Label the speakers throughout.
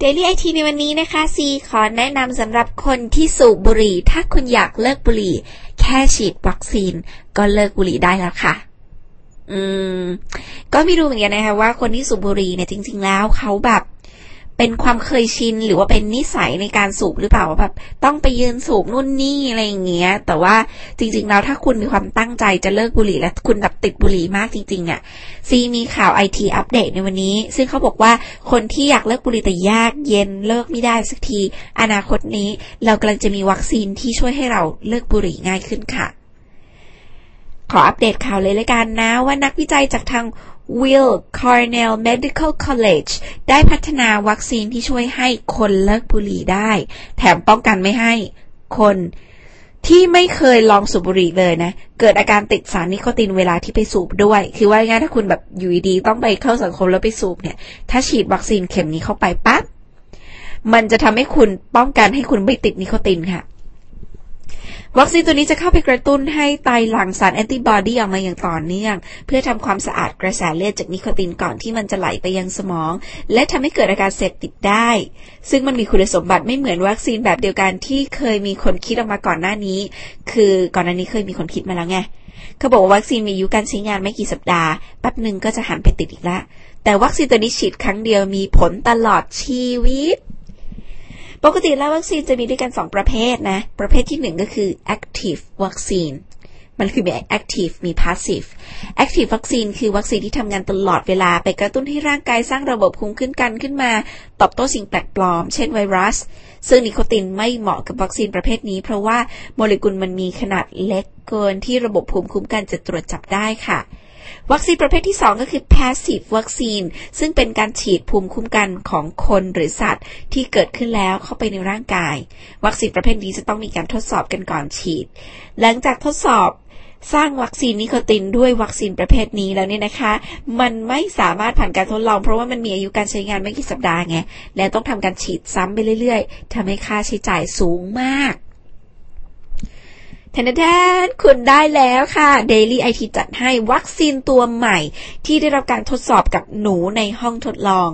Speaker 1: เดลี่ไอทีในวันนี้นะคะซีขอแนะนำสำหรับคนที่สูบบุหรี่ ถ้าคุณอยากเลิกบุหรี่ แค่ฉีดวัคซีน ก็เลิกบุหรี่ได้แล้วค่ะ อืม ก็ไม่รู้เหมือนกันนะคะว่าคนที่สูบบุหรี่เนี่ยจริง ๆ แล้วเขาแบบ เป็นความเคยชินหรือว่าเป็นนิสัยในการสูบหรือเปล่าแบบต้องไปยืนสูบนู่นนี่อะไรอย่างเงี้ย แต่ว่าจริงๆแล้วถ้าคุณมีความตั้งใจจะเลิกบุหรี่และคุณแบบติดบุหรี่มากจริงๆเนี่ยซีมีข่าวไอทีอัปเดตในวันนี้ ซึ่งเขาบอกว่าคนที่อยากเลิกบุหรี่แต่ยากเย็นเลิกไม่ได้สักที อนาคตนี้เรากำลังจะมีวัคซีนที่ช่วยให้เราเลิกบุหรี่ง่ายขึ้นค่ะ ออัปเดตข่าวเลยลยกันนะว่านักวิจัยจากทาง Will Cornell Medical College ได้พัฒนาวัคซีนที่ช่วยให้คนเลิกบุหรี่ได้ แถมป้องกันไม่ให้คนที่ไม่เคยลองสูบบุหรี่เลยนะ เกิดอาการติดสารนิโคตินเวลาที่ไปสูบด้วย คือว่าง่ายถ้าคุณแบบอยู่ดีต้องไปเข้าสังคมแล้วไปสูบเนี่ย ถ้าฉีดวัคซีนเข็มนี้เข้าไปปั๊บมันจะทำให้คุณป้องกันให้คุณไม่ติดนิโคตินค่ะ วัคซีนตัวนี้จะเข้าไปกระตุ้นให้ไตหลั่งสารแอนติบอดีออกมาอย่างต่อเนื่อง เพื่อทำความสะอาดกระแสเลือดจากนิโคตินก่อนที่มันจะไหลไปยังสมอง และทำให้เกิดอาการเสพติดได้ ซึ่งมันมีคุณสมบัติไม่เหมือนวัคซีนแบบเดียวกันที่เคยมีคนคิดออกมาก่อนหน้านี้ คือก่อนหน้านี้เคยมีคนคิดมาแล้วไงเขาบอกว่าวัคซีนมีอายุการใช้งานไม่กี่สัปดาห์แป๊บหนึ่งก็จะหันไปติดอีกล้วแต่วัคซีนตัวนี้ฉีดครั้งเดียวมีผลตลอดชีวิต ปกติแล้ววัคซีนจะมีด้วยกัน 2 ประเภทนะ ประเภทที่ 1 ก็คือ active วัคซีนมันคือมี active มี passive active วัคซีนคือวัคซีนที่ทำงานตลอดเวลา ไปกระตุ้นให้ร่างกายสร้างระบบภูมิคุ้มกันขึ้นมา ตอบโต้สิ่งแปลกปลอม เช่นไวรัส ซึ่งนิโคตินไม่เหมาะกับวัคซีนประเภทนี้ เพราะว่าโมเลกุลมันมีขนาดเล็กเกินที่ระบบภูมิคุ้มกันจะตรวจจับได้ค่ะ วัคซีนประเภทที่ 2 ก็คือ passive วัคซีน ซึ่งเป็นการฉีดภูมิคุ้มกันของคนหรือสัตว์ที่เกิดขึ้นแล้วเข้าไปในร่างกาย วัคซีนประเภทนี้จะต้องมีการทดสอบกันก่อนฉีด หลังจากทดสอบสร้างวัคซีนนิโคตินด้วยวัคซีนประเภทนี้แล้วเนี่ยนะคะ มันไม่สามารถผ่านการทดลอง เพราะว่ามันมีอายุการใช้งานไม่กี่สัปดาห์ไง และต้องทำการฉีดซ้ำไปเรื่อย ๆทำให้ค่าใช้จ่ายสูงมาก แทนแทนคุณได้แล้วค่ะ Daily IT จัดให้วัคซีนตัวใหม่ ที่ได้รับการทดสอบกับหนูในห้องทดลอง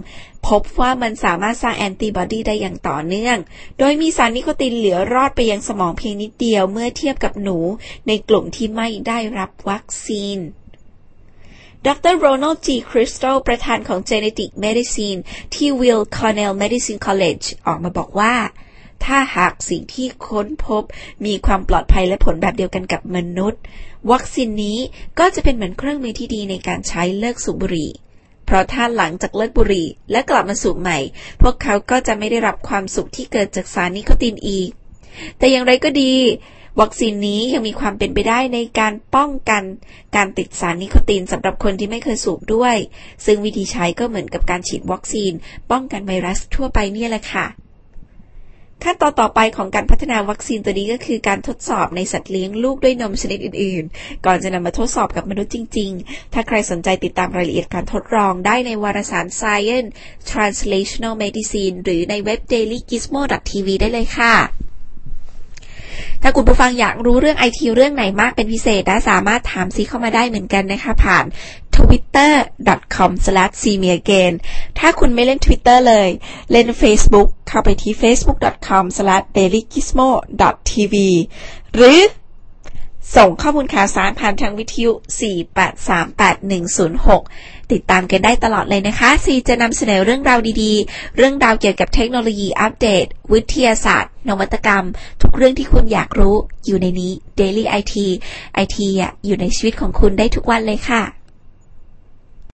Speaker 1: พบว่ามันสามารถสร้างแอนติบอดีได้อย่างต่อเนื่อง โดยมีสารนิโคตินเหลือรอดไปยังสมองเพียงนิดเดียวเมื่อเทียบกับหนูในกลุ่มที่ไม่ได้รับวัคซีนดรโรนัลด์จีคริสตัลประธานของ Genetic Medicine ที่ Will Cornell Medicine College ออกมาบอกว่า ถ้าหากสิ่งที่ค้นพบมีความปลอดภัยและผลแบบเดียวกันกับมนุษย์ วัคซีนนี้ก็จะเป็นเหมือนเครื่องมือที่ดีในการใช้เลิกสูบบุหรี่ เพราะถ้าหลังจากเลิกบุหรี่และกลับมาสูบใหม่ พวกเขาก็จะไม่ได้รับความสุขที่เกิดจากสารนิโคตินอีก แต่อย่างไรก็ดี วัคซีนนี้ยังมีความเป็นไปได้ในการป้องกัน การติดสารนิโคตินสำหรับคนที่ไม่เคยสูบด้วย ซึ่งวิธีใช้ก็เหมือนกับการฉีดวัคซีน ป้องกันไวรัสทั่วไปนี่แหละค่ะ ขั้นตอนต่อไปของการพัฒนาวัคซีนตัวนี้ก็คือการทดสอบในสัตว์เลี้ยงลูกด้วยนมชนิดอื่น ๆ ก่อนจะนำมาทดสอบกับมนุษย์จริง ๆ ถ้าใครสนใจติดตามรายละเอียดการทดลองได้ในวารสาร Science Translational Medicine หรือในเว็บ dailygizmo.tv ได้เลยค่ะถ้าคุณผู้ฟังอยากรู้เรื่องไอทีเรื่องไหนมากเป็นพิเศษนะสามารถถามซีเข้ามาได้เหมือนกันนะคะ ผ่าน twitter.com/cmagain ถ้าคุณไม่เล่น Twitter เลย เล่น Facebook เข้าไปที่ facebook.com/dailygizmo.tv หรือส่งข้อมูลข่าวสารผ่านทางวิทยุ 4838106 ติดตามกันได้ตลอดเลยนะคะ ซีจะนำเสนอเรื่องราวดีๆ เรื่องราวเกี่ยวกับเทคโนโลยีอัปเดต วิทยาศาสตร์ นวัตกรรม ทุกเรื่องที่คุณอยากรู้อยู่ในนี้ Daily IT IT อยู่ในชีวิตของคุณได้ทุกวันเลยค่ะ